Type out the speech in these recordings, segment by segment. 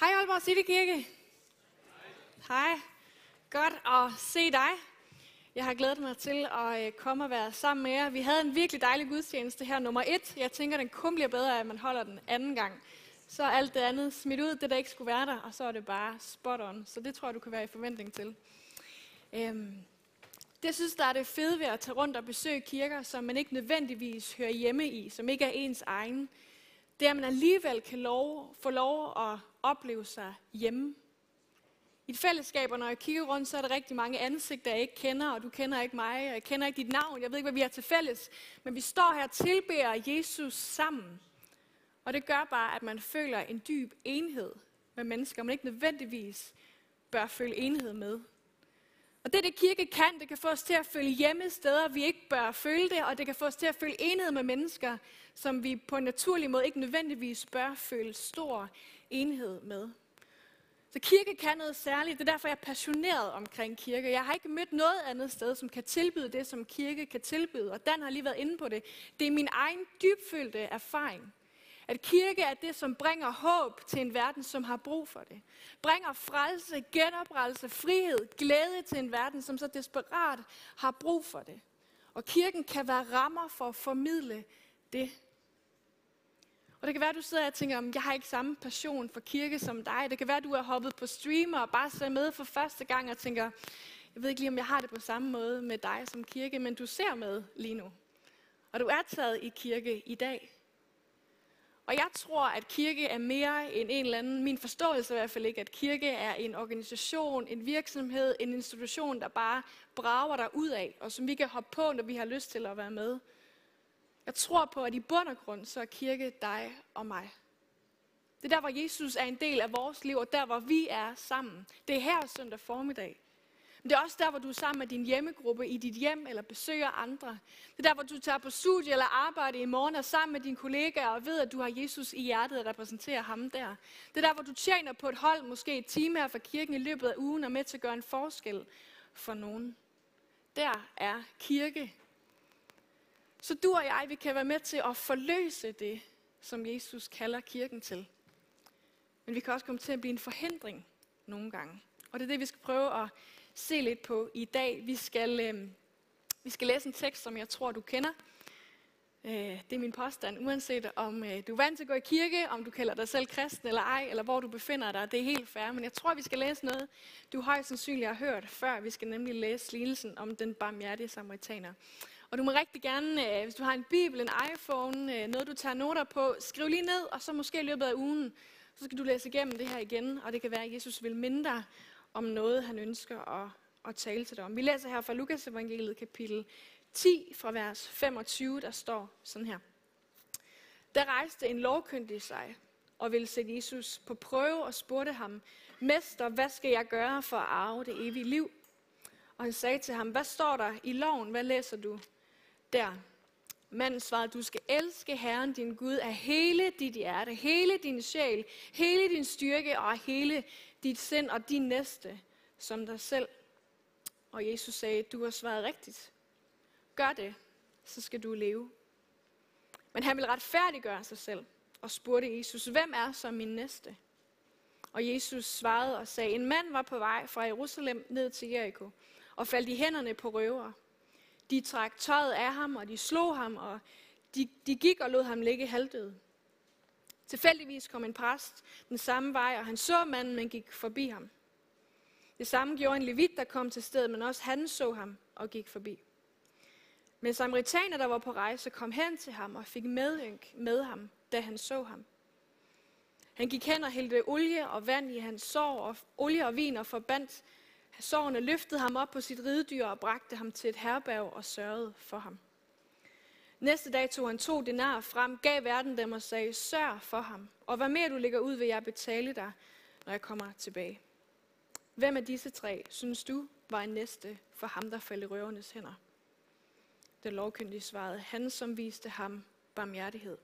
Hej Aalborg City Kirke. Hej. Godt at se dig. Jeg har glædet mig til at øh, komme og være sammen med jer. Vi havde en virkelig dejlig gudstjeneste her, nummer et. Jeg tænker, den kun bliver bedre, at man holder den anden gang. Så er alt det andet smidt ud, det der ikke skulle være der, og så er det bare spot on. Så det tror jeg, du kan være i forventning til. Øhm, det synes der er det fede ved at tage rundt og besøge kirker, som man ikke nødvendigvis hører hjemme i, som ikke er ens egen. Det er, at man alligevel kan lov, få lov at opleve sig hjemme. I et fællesskab, når jeg kigger rundt, så er der rigtig mange ansigter, jeg ikke kender, og du kender ikke mig, og jeg kender ikke dit navn, jeg ved ikke, hvad vi har til fælles. Men vi står her og tilbeder Jesus sammen. Og det gør bare, at man føler en dyb enhed med mennesker, man ikke nødvendigvis bør føle enhed med. Og det, det kirke kan, det kan få os til at føle hjemme steder, vi ikke bør føle det, og det kan få os til at føle enhed med mennesker, som vi på en naturlig måde ikke nødvendigvis bør føle stor enhed med. Så kirke kan noget særligt. Det er derfor, jeg er passioneret omkring kirke. Jeg har ikke mødt noget andet sted, som kan tilbyde det, som kirke kan tilbyde. Og Dan har lige været inde på det. Det er min egen dybfølte erfaring. At kirke er det, som bringer håb til en verden, som har brug for det. Bringer frelse, genoprettelse, frihed, glæde til en verden, som så desperat har brug for det. Og kirken kan være rammer for at formidle det. Og det kan være, at du sidder og tænker, at jeg har ikke samme passion for kirke som dig. Det kan være, at du er hoppet på streamer og bare ser med for første gang og tænker, jeg ved ikke lige, om jeg har det på samme måde med dig som kirke, men du ser med lige nu. Og du er taget i kirke i dag. Og jeg tror, at kirke er mere end en eller anden, min forståelse er i hvert fald ikke, at kirke er en organisation, en virksomhed, en institution, der bare brager der ud af, og som vi kan hoppe på, når vi har lyst til at være med. Jeg tror på, at i bund og grund, så er kirke dig og mig. Det er der, hvor Jesus er en del af vores liv, og der, hvor vi er sammen. Det er her søndag formiddag. Men det er også der, hvor du er sammen med din hjemmegruppe i dit hjem, eller besøger andre. Det er der, hvor du tager på studie eller arbejde i morgen, og sammen med dine kollegaer, og ved, at du har Jesus i hjertet og repræsenterer ham der. Det er der, hvor du tjener på et hold, måske et time her fra kirken i løbet af ugen, og med til at gøre en forskel for nogen. Der er kirke. Så du og jeg, vi kan være med til at forløse det, som Jesus kalder kirken til. Men vi kan også komme til at blive en forhindring nogle gange. Og det er det, vi skal prøve at se lidt på i dag. Vi skal, øh, vi skal læse en tekst, som jeg tror, du kender. Øh, det er min påstand, uanset om øh, du er vant til at gå i kirke, om du kalder dig selv kristen eller ej, eller hvor du befinder dig. Det er helt fair, men jeg tror, vi skal læse noget, du højst sandsynligt har hørt før. Vi skal nemlig læse lignelsen om den barmhjertige samaritaner. Og du må rigtig gerne, øh, hvis du har en bibel, en iPhone, øh, noget du tager noter på, skriv lige ned, og så måske i løbet af ugen, så skal du læse igennem det her igen, og det kan være, at Jesus vil minde dig om noget, han ønsker at, at tale til dig om. Vi læser her fra Lukas evangeliet kapitel 10 fra vers 25, der står sådan her. Der rejste en lovkyndig sig og ville sætte Jesus på prøve og spurgte ham, Mester, hvad skal jeg gøre for at arve det evige liv? Og han sagde til ham, hvad står der i loven? Hvad læser du der? Manden svarede, du skal elske Herren din Gud af hele dit hjerte, hele din sjæl, hele din styrke og hele dit sind og din næste som dig selv. Og Jesus sagde, du har svaret rigtigt. Gør det, så skal du leve. Men han ville retfærdiggøre sig selv og spurgte Jesus, hvem er så min næste? Og Jesus svarede og sagde, en mand var på vej fra Jerusalem ned til Jericho og faldt i hænderne på røvere. De trak tøjet af ham, og de slog ham, og de, de gik og lod ham ligge halvdød. Tilfældigvis kom en præst den samme vej, og han så manden, men gik forbi ham. Det samme gjorde en levit, der kom til stedet, men også han så ham og gik forbi. Men samaritaner, der var på rejse, kom hen til ham og fik medynk med ham, da han så ham. Han gik hen og hældte olie og vand i hans sår, og olie og vin og forbandt sårene, løftede ham op på sit ridedyr og bragte ham til et herberg og sørgede for ham. Næste dag tog han to denar frem, gav verden dem og sagde, sørg for ham, og hvad mere du lægger ud, vil jeg betale dig, når jeg kommer tilbage. Hvem af disse tre, synes du, var en næste for ham, der faldt i røvernes hænder? Den lovkyndige svarede, han som viste ham barmhjertighed.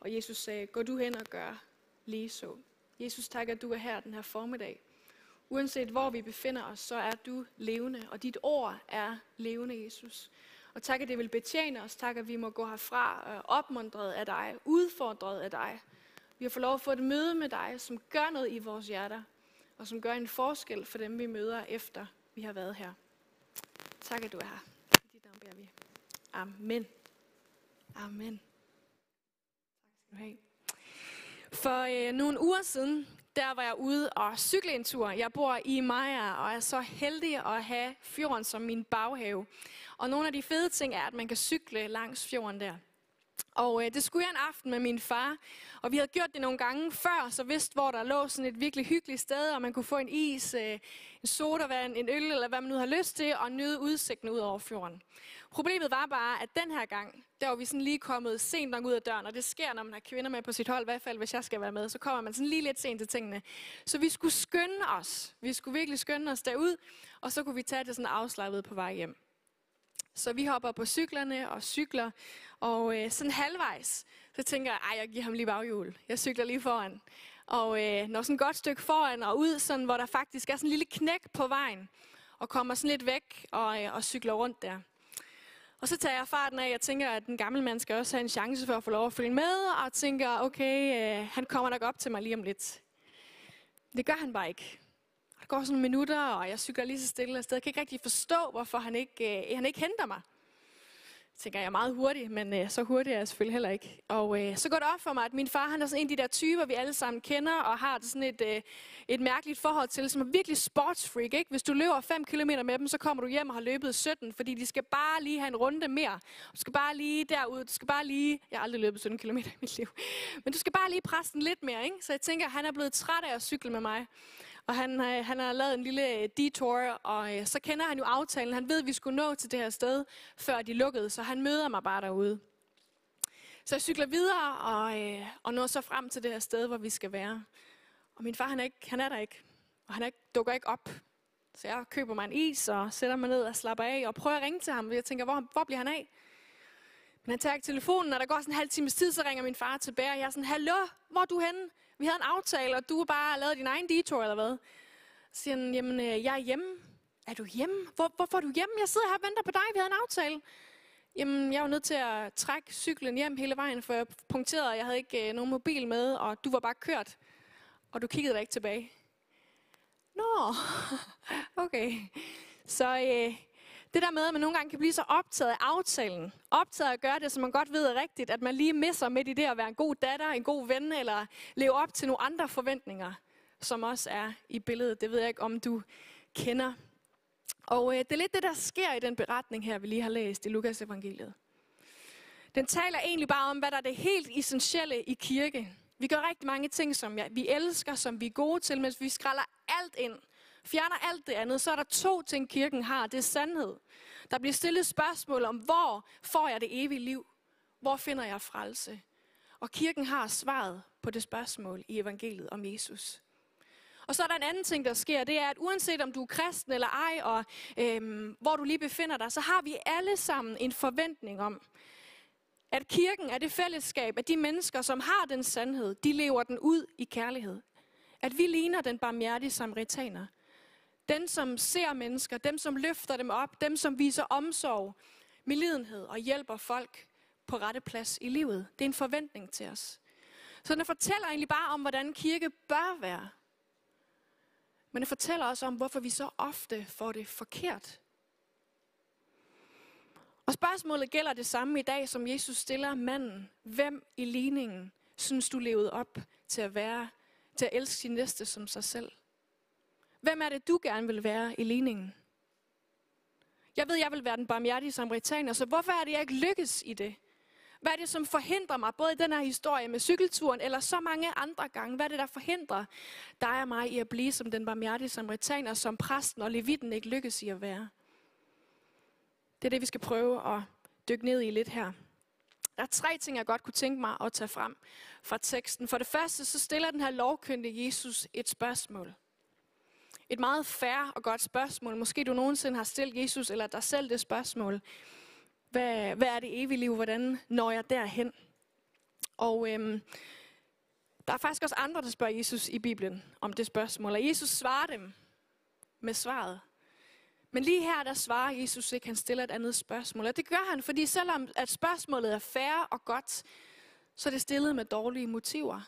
Og Jesus sagde, gå du hen og gør lige så. Jesus, tak, at du er her den her formiddag. Uanset hvor vi befinder os, så er du levende, og dit ord er levende, Jesus. Og tak, at det vil betjene os. Tak, at vi må gå herfra øh, opmuntret af dig, udfordret af dig, Vi har fået lov at få et møde med dig, som gør noget i vores hjerter, og som gør en forskel for dem, vi møder efter vi har været her. Tak, at du er her. I dit navn beder vi. Amen. Amen. Tak skal du have. For øh, nogle uger siden, der var jeg ude og cykle en tur. Jeg bor i Maja og er så heldig at have fjorden som min baghave. Og nogle af de fede ting er, at man kan cykle langs fjorden der. Og øh, det skulle jeg en aften med min far, og vi havde gjort det nogle gange før, så vidste, hvor der lå sådan et virkelig hyggeligt sted, og man kunne få en is, øh, en sodavand, en øl, eller hvad man nu har lyst til, og nyde udsigten ud over fjorden. Problemet var bare, at den her gang, der var vi sådan lige kommet sent nok ud af døren, og det sker, når man har kvinder med på sit hold, i hvert fald hvis jeg skal være med, så kommer man sådan lige lidt sent til tingene. Så vi skulle skynde os. Vi skulle virkelig skynde os derud, og så kunne vi tage det sådan afslappet på vej hjem. Så vi hopper på cyklerne og cykler, og øh, sådan halvvejs, så tænker jeg, ej, jeg giver ham lige baghjul. Jeg cykler lige foran. Og øh, når sådan et godt stykke foran og ud, sådan, hvor der faktisk er sådan en lille knæk på vejen, og kommer sådan lidt væk og, øh, og cykler rundt der. Og så tager jeg farten af, jeg tænker, at den gamle mand skal også have en chance for at få lov at følge med, og tænker, okay, øh, han kommer nok op til mig lige om lidt. Det gør han bare ikke. Der går sådan minutter, og jeg cykler lige så stille afsted. Jeg kan ikke rigtig forstå, hvorfor han ikke, øh, han ikke henter mig tænker jeg er meget hurtig, men øh, så hurtig er jeg selvfølgelig heller ikke. Og øh, så går det op for mig, at min far han er sådan en af de der typer, vi alle sammen kender, og har sådan et, øh, et mærkeligt forhold til, som er virkelig sportsfreak. Ikke? Hvis du løber 5 km med dem, så kommer du hjem og har løbet 17, fordi de skal bare lige have en runde mere. Du skal bare lige derud, du skal bare lige... Jeg har aldrig løbet 17 km i mit liv. Men du skal bare lige presse den lidt mere. Ikke? Så jeg tænker, han er blevet træt af at cykle med mig. Og han, øh, han har lavet en lille øh, detour, og øh, så kender han jo aftalen. Han ved, at vi skulle nå til det her sted, før de lukkede, så han møder mig bare derude. Så jeg cykler videre og, øh, og når så frem til det her sted, hvor vi skal være. Og min far, han er, ikke, han er der ikke. Og han er ikke, dukker ikke op. Så jeg køber mig en is og sætter mig ned og slapper af og prøver at ringe til ham. Jeg tænker, hvor, hvor bliver han af? Men han tager ikke telefonen, og der går sådan en halv times tid, så ringer min far tilbage. Og jeg er sådan, hallo, hvor er du henne? Vi havde en aftale, og du har bare lavet din egen detour, eller hvad? Så siger han, jamen, øh, jeg er hjemme. Er du hjemme? Hvor, hvorfor er du hjemme? Jeg sidder her og venter på dig. Vi havde en aftale. Jamen, jeg var nødt til at trække cyklen hjem hele vejen, for jeg punkterede, jeg havde ikke øh, nogen mobil med, og du var bare kørt. Og du kiggede dig ikke tilbage. Nå, okay. Så øh, det der med, at man nogle gange kan blive så optaget af aftalen, optaget af at gøre det, som man godt ved er rigtigt, at man lige misser midt i det at være en god datter, en god ven, eller leve op til nogle andre forventninger, som også er i billedet. Det ved jeg ikke, om du kender. Og øh, det er lidt det, der sker i den beretning her, vi lige har læst i Lukas evangeliet. Den taler egentlig bare om, hvad der er det helt essentielle i kirke. Vi gør rigtig mange ting, som vi elsker, som vi er gode til, mens vi skræller alt ind, fjerner alt det andet, så er der to ting, kirken har. Det er sandhed. Der bliver stillet spørgsmål om, hvor får jeg det evige liv? Hvor finder jeg frelse? Og kirken har svaret på det spørgsmål i evangeliet om Jesus. Og så er der en anden ting, der sker, det er, at uanset om du er kristen eller ej, og øhm, hvor du lige befinder dig, så har vi alle sammen en forventning om, at kirken er det fællesskab, at de mennesker, som har den sandhed, de lever den ud i kærlighed. At vi ligner den barmhjertige samaritaner. Den, som ser mennesker, dem, som løfter dem op, dem, som viser omsorg, medlidenhed og hjælper folk på rette plads i livet. Det er en forventning til os. Så den fortæller egentlig bare om, hvordan kirke bør være. Men den fortæller også om, hvorfor vi så ofte får det forkert. Og spørgsmålet gælder det samme i dag, som Jesus stiller manden. Hvem i ligningen synes du levede op til at være, til at elske sin næste som sig selv? Hvem er det, du gerne vil være i ligningen? Jeg ved, jeg vil være den barmhjertige samaritaner, så hvorfor er det, jeg ikke lykkes i det? Hvad er det, som forhindrer mig, både i den her historie med cykelturen, eller så mange andre gange? Hvad er det, der forhindrer dig og mig i at blive som den barmhjertige samaritaner, som præsten og levitten ikke lykkes i at være? Det er det, vi skal prøve at dykke ned i lidt her. Der er tre ting, jeg godt kunne tænke mig at tage frem fra teksten. For det første, så stiller den her lovkyndige Jesus et spørgsmål. Et meget færre og godt spørgsmål. Måske du nogensinde har stillet Jesus eller dig selv det spørgsmål. Hvad, hvad er det evige liv? Hvordan når jeg derhen? Og øhm, der er faktisk også andre, der spørger Jesus i Bibelen om det spørgsmål. Og Jesus svarer dem med svaret. Men lige her, der svarer Jesus ikke, han stiller et andet spørgsmål. Og det gør han, fordi selvom at spørgsmålet er færre og godt, så er det stillet med dårlige motiver.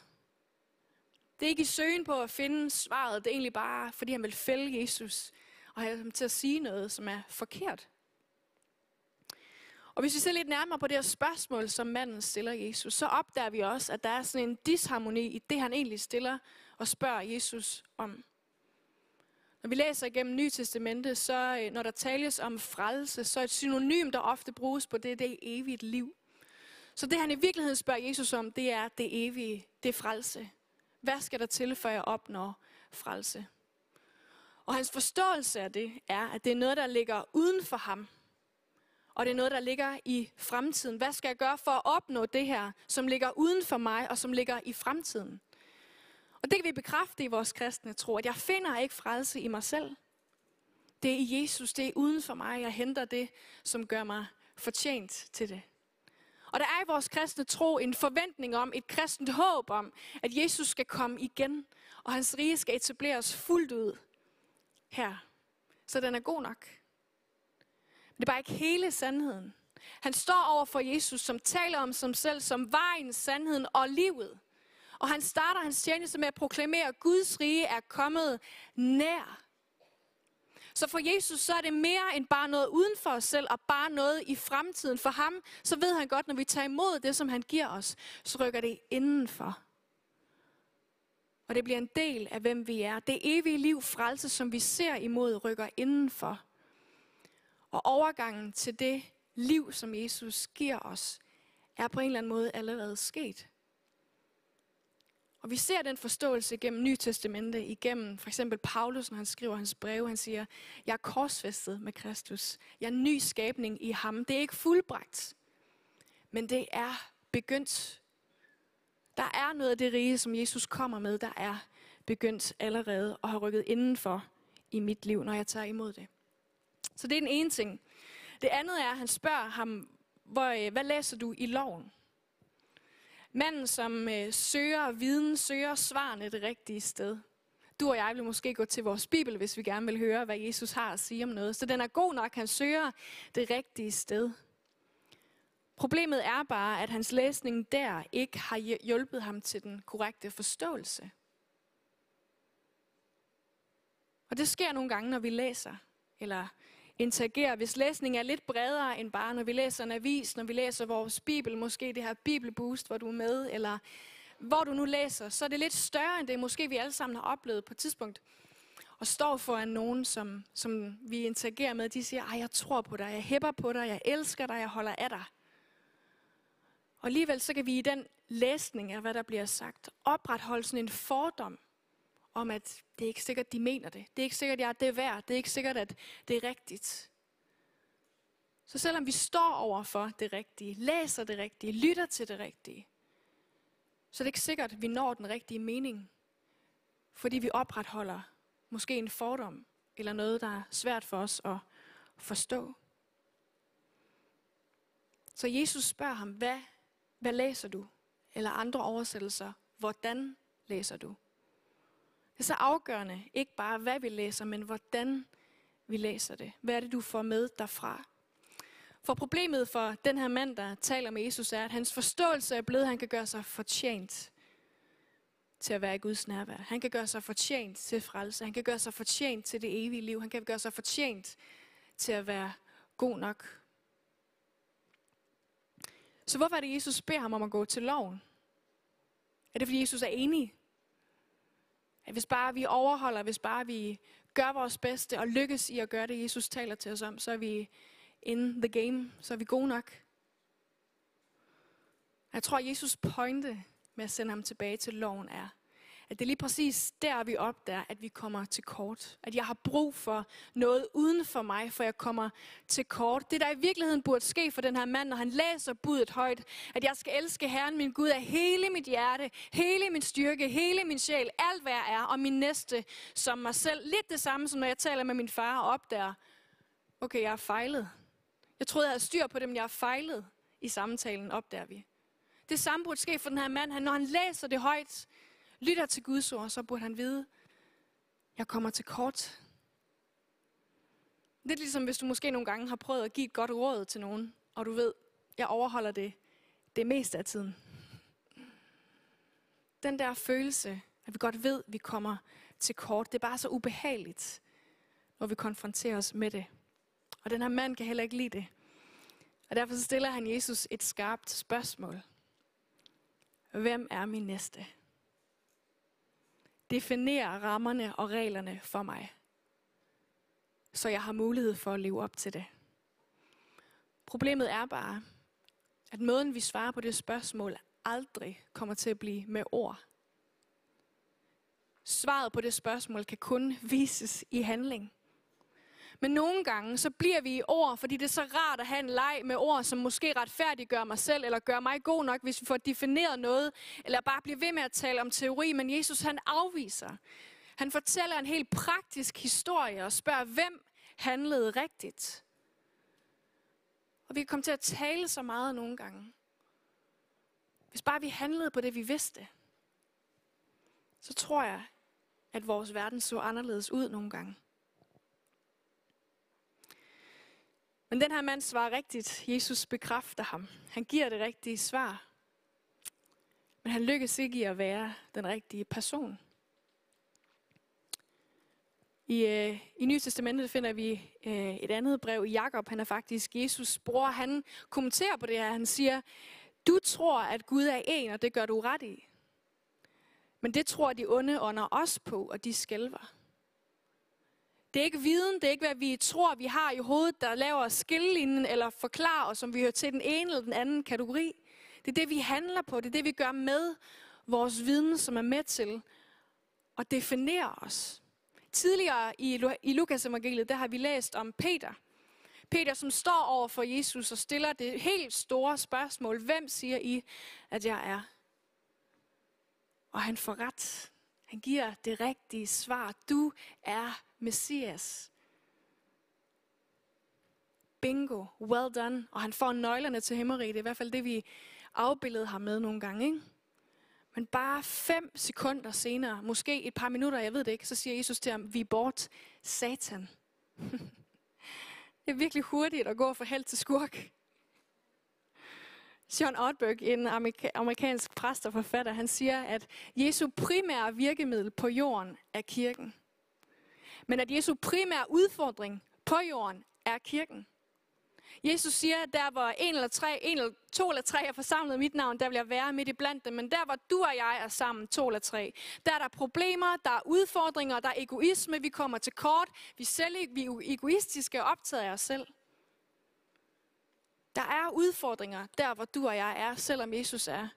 Det er ikke i søgen på at finde svaret, det er egentlig bare, fordi han vil fælde Jesus og have ham til at sige noget, som er forkert. Og hvis vi ser lidt nærmere på det her spørgsmål, som manden stiller Jesus, så opdager vi også, at der er sådan en disharmoni i det, han egentlig stiller og spørger Jesus om. Når vi læser igennem Nye Testamente, så øh, når der tales om frelse, så er et synonym, der ofte bruges på det, det er evigt liv. Så det han i virkeligheden spørger Jesus om, det er det evige, det er frelse. Hvad skal der til, for jeg opnår frelse? Og hans forståelse af det er, at det er noget, der ligger uden for ham. Og det er noget, der ligger i fremtiden. Hvad skal jeg gøre for at opnå det her, som ligger uden for mig og som ligger i fremtiden? Og det kan vi bekræfte i vores kristne tro, at jeg finder ikke frelse i mig selv. Det er i Jesus, det er uden for mig, jeg henter det, som gør mig fortjent til det. Og der er i vores kristne tro en forventning om, et kristent håb om, at Jesus skal komme igen, og hans rige skal etableres fuldt ud her. Så den er god nok. Men det er bare ikke hele sandheden. Han står over for Jesus, som taler om sig selv som vejen, sandheden og livet. Og han starter hans tjeneste med at proklamere, at Guds rige er kommet nær. Så for Jesus, så er det mere end bare noget uden for os selv, og bare noget i fremtiden. For ham, så ved han godt, når vi tager imod det, som han giver os, så rykker det indenfor. Og det bliver en del af, hvem vi er. Det evige liv, frelse, som vi ser imod, rykker indenfor. Og overgangen til det liv, som Jesus giver os, er på en eller anden måde allerede sket. Og vi ser den forståelse gennem Nye Testamente, igennem for eksempel Paulus, når han skriver hans breve, han siger, jeg er korsfæstet med Kristus. Jeg er en ny skabning i ham. Det er ikke fuldbragt, men det er begyndt. Der er noget af det rige, som Jesus kommer med, der er begyndt allerede og har rykket indenfor i mit liv, når jeg tager imod det. Så det er den ene ting. Det andet er, at han spørger ham, hvor, øh, hvad læser du i loven? Manden, som øh, søger viden, søger svarene det rigtige sted. Du og jeg vil måske gå til vores Bibel, hvis vi gerne vil høre, hvad Jesus har at sige om noget. Så den er god nok, han søger det rigtige sted. Problemet er bare, at hans læsning der ikke har hjulpet ham til den korrekte forståelse. Og det sker nogle gange, når vi læser, eller interagere, hvis læsningen er lidt bredere end bare, når vi læser en avis, når vi læser vores bibel, måske det her bibelboost, hvor du er med, eller hvor du nu læser, så er det lidt større end det, måske vi alle sammen har oplevet på et tidspunkt. Og står foran nogen, som, som vi interagerer med, de siger, jeg tror på dig, jeg hæpper på dig, jeg elsker dig, jeg holder af dig. Og alligevel så kan vi i den læsning af, hvad der bliver sagt, opretholde sådan en fordom om, at det er ikke sikkert, de mener det. Det er ikke sikkert, at det er værd. Det er ikke sikkert, at det er rigtigt. Så selvom vi står over for det rigtige, læser det rigtige, lytter til det rigtige, så er det ikke sikkert, at vi når den rigtige mening. Fordi vi opretholder måske en fordom, eller noget, der er svært for os at forstå. Så Jesus spørger ham, hvad, hvad læser du? Eller andre oversættelser, hvordan læser du? Det er så afgørende, ikke bare hvad vi læser, men hvordan vi læser det. Hvad er det, du får med derfra? For problemet for den her mand, der taler med Jesus, er, at hans forståelse er blevet, at han kan gøre sig fortjent til at være i Guds nærvær. Han kan gøre sig fortjent til frelse. Han kan gøre sig fortjent til det evige liv. Han kan gøre sig fortjent til at være god nok. Så hvorfor er det, Jesus beder ham om at gå til loven? Er det, fordi Jesus er enig at hvis bare vi overholder, hvis bare vi gør vores bedste og lykkes i at gøre det, Jesus taler til os om, så er vi in the game, så er vi gode nok. Jeg tror, at Jesus pointe med at sende ham tilbage til loven er, at det er lige præcis der, vi opdager, at vi kommer til kort. At jeg har brug for noget uden for mig, for jeg kommer til kort. Det, der i virkeligheden burde ske for den her mand, når han læser budet højt, at jeg skal elske Herren min Gud af hele mit hjerte, hele min styrke, hele min sjæl, alt hvad jeg er, og min næste som mig selv. Lidt det samme, som når jeg taler med min far og opdager, okay, jeg har fejlet. Jeg troede, jeg havde styr på dem, jeg har fejlet i samtalen, opdager vi. Det samme burde ske for den her mand. Han, når han læser det højt, lytter til Guds ord, så burde han vide, jeg kommer til kort. Det er ligesom, hvis du måske nogle gange har prøvet at give et godt råd til nogen, og du ved, jeg overholder det det meste af tiden. Den der følelse At vi godt ved, at vi kommer til kort. Det er bare så ubehageligt, når vi konfronterer os med det. Og den her mand kan heller ikke lide det. Og derfor stiller han Jesus et skarpt spørgsmål. Hvem er min næste? Definerer rammerne og reglerne for mig, så jeg har mulighed for at leve op til det. Problemet er bare, at måden vi svarer på det spørgsmål aldrig kommer til at blive med ord. Svaret på det spørgsmål kan kun vises i handling. Men nogle gange, så bliver vi i ord, fordi det er så rart at have en leg med ord, som måske retfærdiggør mig selv, eller gør mig god nok, hvis vi får defineret noget, eller bare bliver ved med at tale om teori. Men Jesus, han afviser. Han fortæller en helt praktisk historie og spørger, hvem handlede rigtigt. Og vi kan komme til at tale så meget nogle gange. Hvis bare vi handlede på det, vi vidste, så tror jeg, at vores verden så anderledes ud nogle gange. Men den her mand svarer rigtigt. Jesus bekræfter ham. Han giver det rigtige svar. Men han lykkes ikke i at være den rigtige person. I, øh, i Nye Testamentet finder vi øh, et andet brev. Jakob, han er faktisk Jesus' bror. Han kommenterer på det her. Han siger, du tror, at Gud er en, og det gør du ret i. Men det tror de onde ånder også på, og de skælver. Det er ikke viden, det er ikke, hvad vi tror, vi har i hovedet, der laver skillelinjen eller forklarer os, som vi hører til den ene eller den anden kategori. Det er det, vi handler på. Det er det, vi gør med vores viden, som er med til at definere os. Tidligere i, i Lukas evangeliet, der har vi læst om Peter. Peter, som står over for Jesus og stiller det helt store spørgsmål. Hvem siger I, at jeg er? Og han får ret. Han giver det rigtige svar. Du er Messias. Bingo, well done. Og han får nøglerne til himmeriget. Det er i hvert fald det, vi afbildede ham med nogle gange. Ikke? Men bare fem sekunder senere, måske et par minutter, jeg ved det ikke, så siger Jesus til ham, vi er bort, satan. det er virkelig hurtigt at gå fra held til skurk. John Ortberg, en amerikansk præst og forfatter, han siger, at Jesu primære virkemiddel på jorden er kirken. Men at Jesu primære udfordring på jorden er kirken. Jesus siger, at der hvor en eller, tre, en eller to eller tre er forsamlet i mit navn, der vil jeg være midt i blandt dem. Men der hvor du og jeg er sammen, to eller tre, der er der problemer, der er udfordringer, der er egoisme, vi kommer til kort, vi, selv, vi er egoistiske og optaget af os selv. Der er udfordringer der, hvor du og jeg er, selvom Jesus er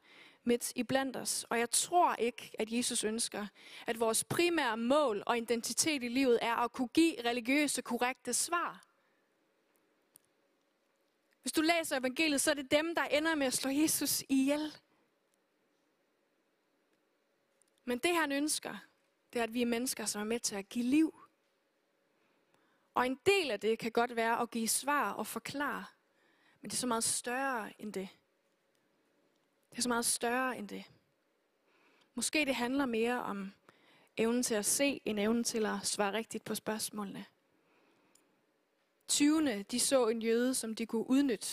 midt i blandt os. Og jeg tror ikke, at Jesus ønsker, at vores primære mål og identitet i livet er at kunne give religiøse, korrekte svar. Hvis du læser evangeliet, så er det dem, der ender med at slå Jesus ihjel. Men det han ønsker, det er, at vi er mennesker, som er med til at give liv. Og en del af det kan godt være at give svar og forklare. Men det er så meget større end det. Det er så meget større end det. Måske det handler mere om evnen til at se, end evnen til at svare rigtigt på spørgsmålene. 20. de så en jøde, som de kunne udnytte.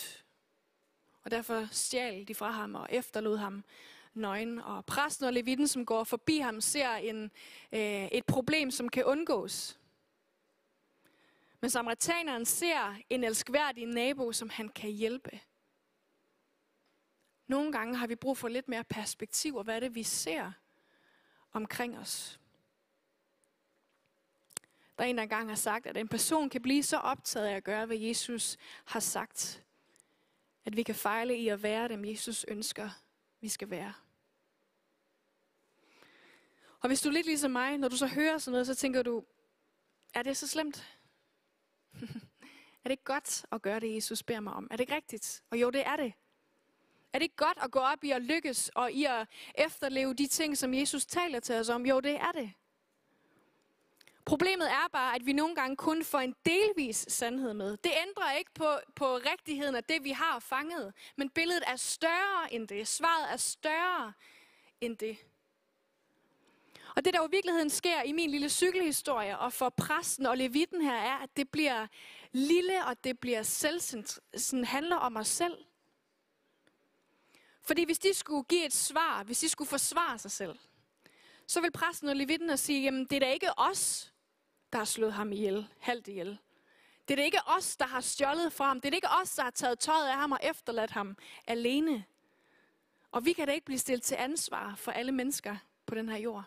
Og derfor stjal de fra ham og efterlod ham nøgen. Og præsten og levitten, som går forbi ham, ser en, øh, et problem, som kan undgås. Men samaritaneren ser en elskværdig nabo, som han kan hjælpe. Nogle gange har vi brug for lidt mere perspektiv, og hvad er det, vi ser omkring os. Der er en, der engang har sagt, at en person kan blive så optaget af at gøre, hvad Jesus har sagt, at vi kan fejle i at være dem, Jesus ønsker, vi skal være. Og hvis du er lidt ligesom mig, når du så hører sådan noget, så tænker du, er det så slemt? er det ikke godt at gøre det, Jesus beder mig om? Er det ikke rigtigt? Og jo, det er det. Er det ikke godt at gå op i at lykkes og i at efterleve de ting, som Jesus taler til os om? Jo, det er det. Problemet er bare, at vi nogle gange kun får en delvis sandhed med. Det ændrer ikke på, på rigtigheden af det, vi har fanget. Men billedet er større end det. Svaret er større end det. Og det, der jo i virkeligheden sker i min lille cykelhistorie, og for præsten og levitten her, er, at det bliver lille, og det bliver selvcentreret, handler om os selv. Fordi hvis de skulle give et svar, hvis de skulle forsvare sig selv, så vil præsten og levitten sige, jamen det er da ikke os, der har slået ham ihjel, halvt ihjel. Det er da ikke os, der har stjålet fra ham. Det er da ikke os, der har taget tøjet af ham og efterladt ham alene. Og vi kan da ikke blive stillet til ansvar for alle mennesker på den her jord.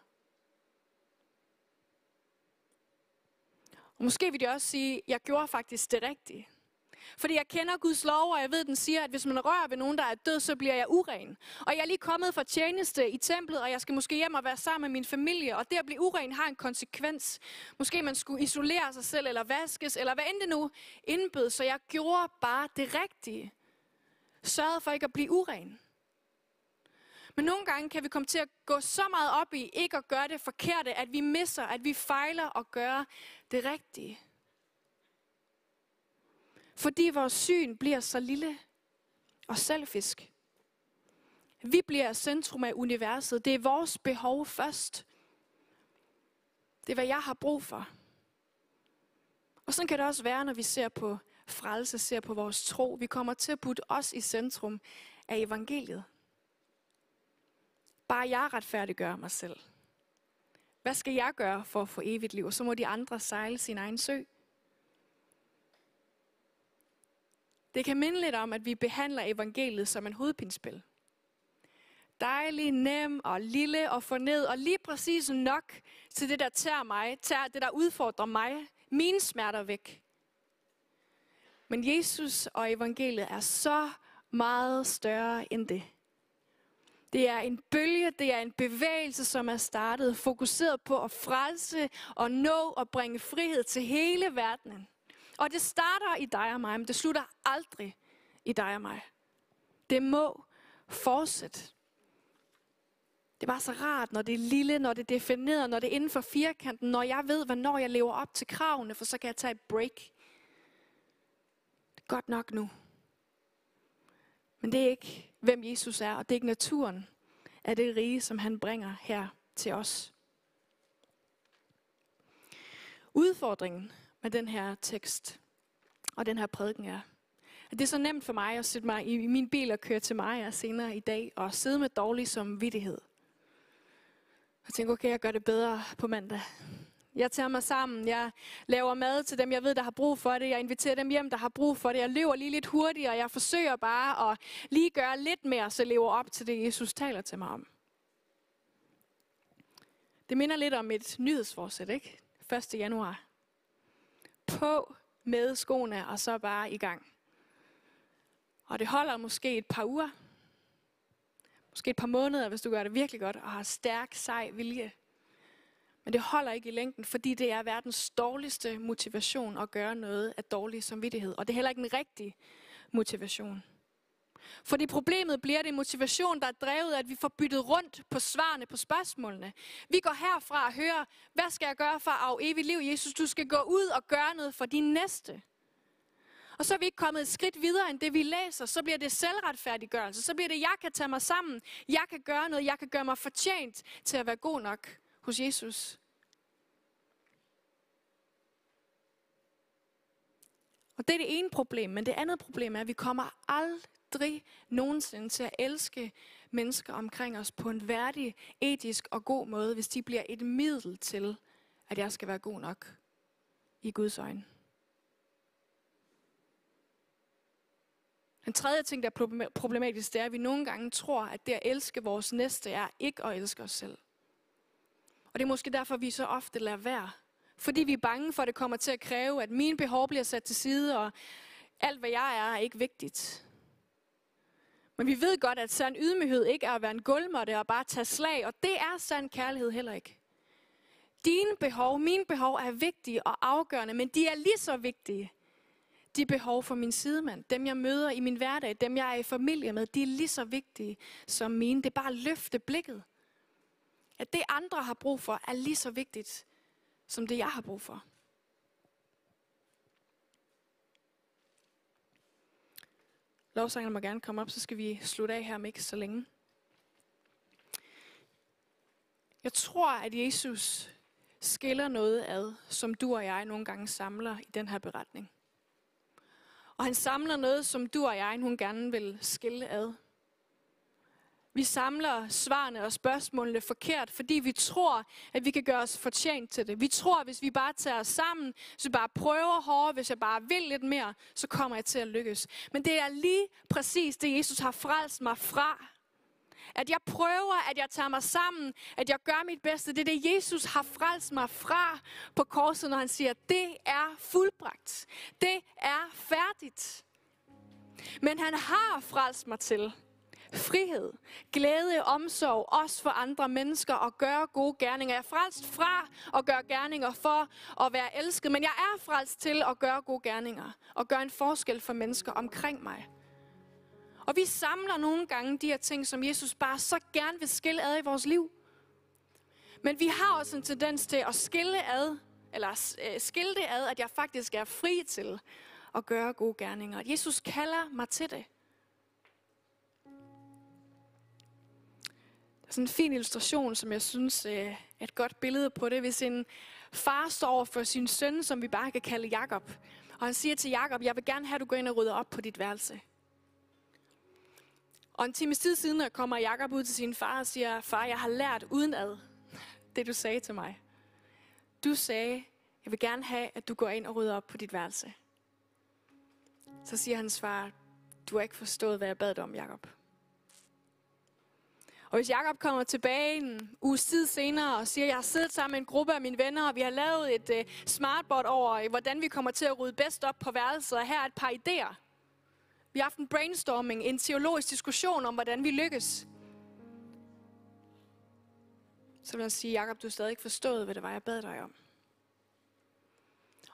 Og måske vil de også sige, jeg gjorde faktisk det rigtige. Fordi jeg kender Guds lov, og jeg ved, at den siger, at hvis man rører ved nogen, der er død, så bliver jeg uren. Og jeg er lige kommet fra tjeneste i templet, og jeg skal måske hjem og være sammen med min familie. Og det at blive uren har en konsekvens. Måske man skulle isolere sig selv, eller vaskes, eller hvad end det nu indbød. Så jeg gjorde bare det rigtige. Sørgede for ikke at blive uren. Men nogle gange kan vi komme til at gå så meget op i ikke at gøre det forkerte, at vi misser, at vi fejler at gøre det rigtige. Fordi vores syn bliver så lille og selfisk. Vi bliver centrum af universet. Det er vores behov først. Det er, hvad jeg har brug for. Og sådan kan det også være, når vi ser på frelse, ser på vores tro. Vi kommer til at putte os i centrum af evangeliet. Bare jeg retfærdiggøre mig selv. Hvad skal jeg gøre for at få evigt liv? Og så må de andre sejle sin egen sø. Det kan minde lidt om, at vi behandler evangeliet som en hovedpinspil. Dejlig, nem og lille og forned, og lige præcis nok til det, der tager mig, tager det, der udfordrer mig, mine smerter væk. Men Jesus og evangeliet er så meget større end det. Det er en bølge, det er en bevægelse, som er startet, fokuseret på at frelse og nå og bringe frihed til hele verdenen. Og det starter i dig og mig, men det slutter aldrig i dig og mig. Det må fortsætte. Det var så rart, når det er lille, når det er defineret, når det er inden for firkanten, når jeg ved, hvornår jeg lever op til kravene, for så kan jeg tage et break. Det er godt nok nu. Men det er ikke, hvem Jesus er, og det er ikke naturen af det rige, som han bringer her til os. Udfordringen med den her tekst og den her prædiken er, at det er så nemt for mig at sætte mig i min bil og køre til mig senere i dag og sidde med dårlig som vidtighed. Og tænke, okay, jeg gør det bedre på mandag. Jeg tager mig sammen. Jeg laver mad til dem, jeg ved, der har brug for det. Jeg inviterer dem hjem, der har brug for det. Jeg løber lige lidt hurtigere. Jeg forsøger bare at lige gøre lidt mere, så jeg lever op til det, Jesus taler til mig om. Det minder lidt om et nyhedsforsæt, ikke? 1. januar. På med skoene, og så bare i gang. Og det holder måske et par uger. Måske et par måneder, hvis du gør det virkelig godt, og har stærk, sej vilje. Men det holder ikke i længden, fordi det er verdens dårligste motivation at gøre noget af dårlig samvittighed. Og det er heller ikke en rigtig motivation. Fordi problemet bliver det motivation, der er drevet af, at vi får byttet rundt på svarene på spørgsmålene. Vi går herfra og hører, hvad skal jeg gøre for at arve evigt liv? Jesus, du skal gå ud og gøre noget for din næste. Og så er vi ikke kommet et skridt videre end det, vi læser. Så bliver det selvretfærdiggørelse. Så bliver det, jeg kan tage mig sammen. Jeg kan gøre noget. Jeg kan gøre mig fortjent til at være god nok hos Jesus. Og det er det ene problem, men det andet problem er, at vi kommer aldrig nogensinde til at elske mennesker omkring os på en værdig, etisk og god måde, hvis de bliver et middel til, at jeg skal være god nok i Guds øjne. Den tredje ting, der er problematisk, det er, at vi nogle gange tror, at det at elske vores næste er ikke at elske os selv. Og det er måske derfor, vi så ofte lader være. Fordi vi er bange for, at det kommer til at kræve, at mine behov bliver sat til side, og alt hvad jeg er, er ikke vigtigt. Men vi ved godt, at sand ydmyghed ikke er at være en gulvmåtte og bare tage slag, og det er sand kærlighed heller ikke. Dine behov, mine behov er vigtige og afgørende, men de er lige så vigtige. De behov for min sidemand, dem jeg møder i min hverdag, dem jeg er i familie med, de er lige så vigtige som mine. Det er bare at løfte blikket at det andre har brug for, er lige så vigtigt, som det jeg har brug for. Lovsangerne må gerne komme op, så skal vi slutte af her med ikke så længe. Jeg tror, at Jesus skiller noget ad, som du og jeg nogle gange samler i den her beretning. Og han samler noget, som du og jeg nogle gerne vil skille ad. Vi samler svarene og spørgsmålene forkert, fordi vi tror, at vi kan gøre os fortjent til det. Vi tror, at hvis vi bare tager os sammen, hvis vi bare prøver hårdere, hvis jeg bare vil lidt mere, så kommer jeg til at lykkes. Men det er lige præcis det, Jesus har frelst mig fra. At jeg prøver, at jeg tager mig sammen, at jeg gør mit bedste. Det er det, Jesus har frelst mig fra på korset, når han siger, at det er fuldbragt. Det er færdigt. Men han har frelst mig til frihed, glæde, omsorg, også for andre mennesker og gøre gode gerninger. Jeg er frelst fra at gøre gerninger for at være elsket, men jeg er frelst til at gøre gode gerninger og gøre en forskel for mennesker omkring mig. Og vi samler nogle gange de her ting, som Jesus bare så gerne vil skille ad i vores liv. Men vi har også en tendens til at skille ad, eller øh, skille det ad, at jeg faktisk er fri til at gøre gode gerninger. Jesus kalder mig til det. Sådan en fin illustration, som jeg synes øh, er et godt billede på det. Hvis en far står over for sin søn, som vi bare kan kalde Jakob, og han siger til Jakob, jeg vil gerne have, at du går ind og rydder op på dit værelse. Og en times tid siden kommer Jakob ud til sin far og siger, far, jeg har lært udenad det, du sagde til mig. Du sagde, jeg vil gerne have, at du går ind og rydder op på dit værelse. Så siger hans far, du har ikke forstået, hvad jeg bad dig om, Jakob. Og hvis Jakob kommer tilbage en uge tid senere og siger, at jeg har siddet sammen med en gruppe af mine venner, og vi har lavet et uh, smartboard over, øh, hvordan vi kommer til at rydde bedst op på værelset, og her er et par idéer. Vi har haft en brainstorming, en teologisk diskussion om, hvordan vi lykkes. Så vil han sige, Jakob, du har stadig ikke forstået, hvad det var, jeg bad dig om.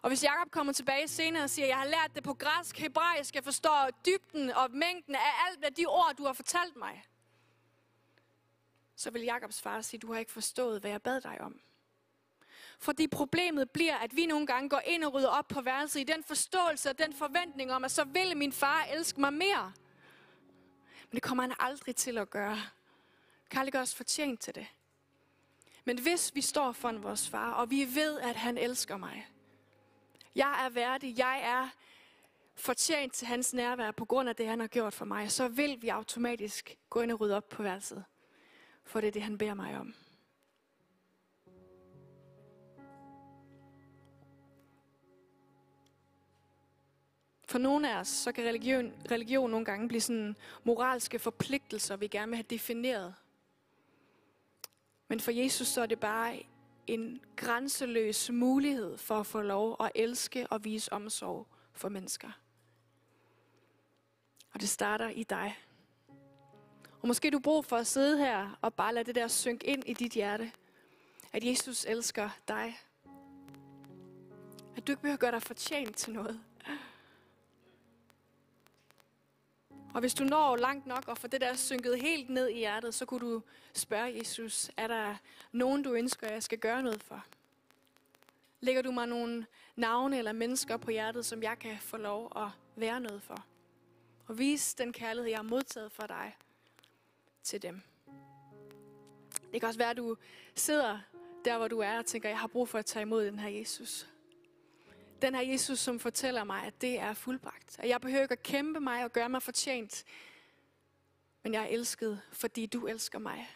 Og hvis Jakob kommer tilbage senere og siger, jeg har lært det på græsk, hebraisk, jeg forstår dybden og mængden af alt af de ord, du har fortalt mig, så vil Jakobs far sige, du har ikke forstået, hvad jeg bad dig om. Fordi problemet bliver, at vi nogle gange går ind og rydder op på værelset i den forståelse og den forventning om, at så vil min far elske mig mere. Men det kommer han aldrig til at gøre. Karl ikke også fortjent til det. Men hvis vi står foran vores far, og vi ved, at han elsker mig, jeg er værdig, jeg er fortjent til hans nærvær på grund af det, han har gjort for mig, så vil vi automatisk gå ind og rydde op på værelset. For det er det, han beder mig om. For nogle af os, så kan religion, religion nogle gange blive sådan moralske forpligtelser, vi gerne vil have defineret. Men for Jesus så er det bare en grænseløs mulighed for at få lov at elske og vise omsorg for mennesker. Og det starter i dig. Og måske du brug for at sidde her og bare lade det der synke ind i dit hjerte. At Jesus elsker dig. At du ikke behøver at gøre dig fortjent til noget. Og hvis du når langt nok og får det der synket helt ned i hjertet, så kunne du spørge Jesus, er der nogen, du ønsker, jeg skal gøre noget for? Lægger du mig nogle navne eller mennesker på hjertet, som jeg kan få lov at være noget for? Og vise den kærlighed, jeg har modtaget fra dig til dem. Det kan også være, at du sidder der, hvor du er og tænker, jeg har brug for at tage imod den her Jesus. Den her Jesus, som fortæller mig, at det er fuldbragt. At jeg behøver ikke at kæmpe mig og gøre mig fortjent. Men jeg er elsket, fordi du elsker mig.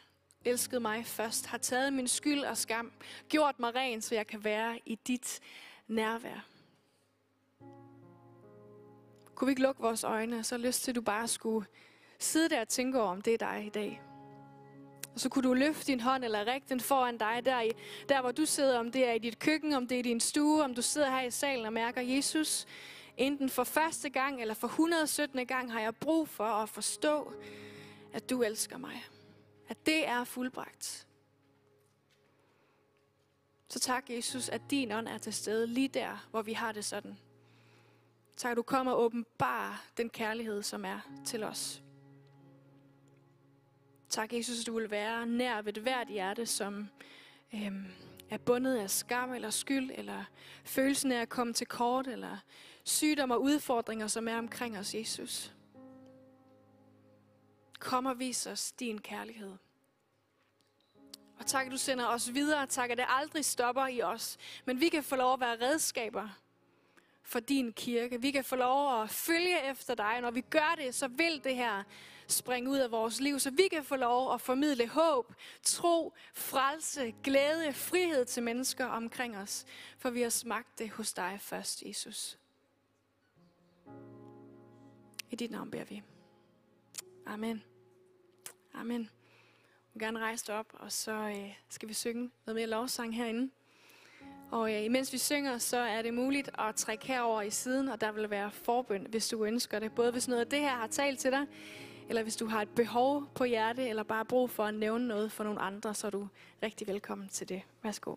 Elsket mig først. Har taget min skyld og skam. Gjort mig ren, så jeg kan være i dit nærvær. Kunne vi ikke lukke vores øjne, så lyst til, at du bare skulle sidde der og tænke over, om det er dig i dag. Og så kunne du løfte din hånd eller række den foran dig, der, i, der hvor du sidder, om det er i dit køkken, om det er i din stue, om du sidder her i salen og mærker, Jesus, enten for første gang eller for 117. gang har jeg brug for at forstå, at du elsker mig. At det er fuldbragt. Så tak, Jesus, at din ånd er til stede lige der, hvor vi har det sådan. Tak, at du kommer og åbenbarer den kærlighed, som er til os. Tak, Jesus, at du vil være nær ved et hvert hjerte, som øhm, er bundet af skam eller skyld, eller følelsen af at komme til kort, eller sygdom og udfordringer, som er omkring os, Jesus. Kom og vis os din kærlighed. Og tak, at du sender os videre. Tak, at det aldrig stopper i os. Men vi kan få lov at være redskaber for din kirke. Vi kan få lov at følge efter dig. Når vi gør det, så vil det her springe ud af vores liv, så vi kan få lov at formidle håb, tro, frelse, glæde, frihed til mennesker omkring os. For vi har smagt det hos dig først, Jesus. I dit navn beder vi. Amen. Amen. Jeg vil gerne rejse dig op, og så øh, skal vi synge noget mere lovsang herinde. Og øh, imens vi synger, så er det muligt at trække herover i siden, og der vil være forbøn, hvis du ønsker det. Både hvis noget af det her har talt til dig, eller hvis du har et behov på hjerte, eller bare brug for at nævne noget for nogle andre, så er du rigtig velkommen til det. Værsgo.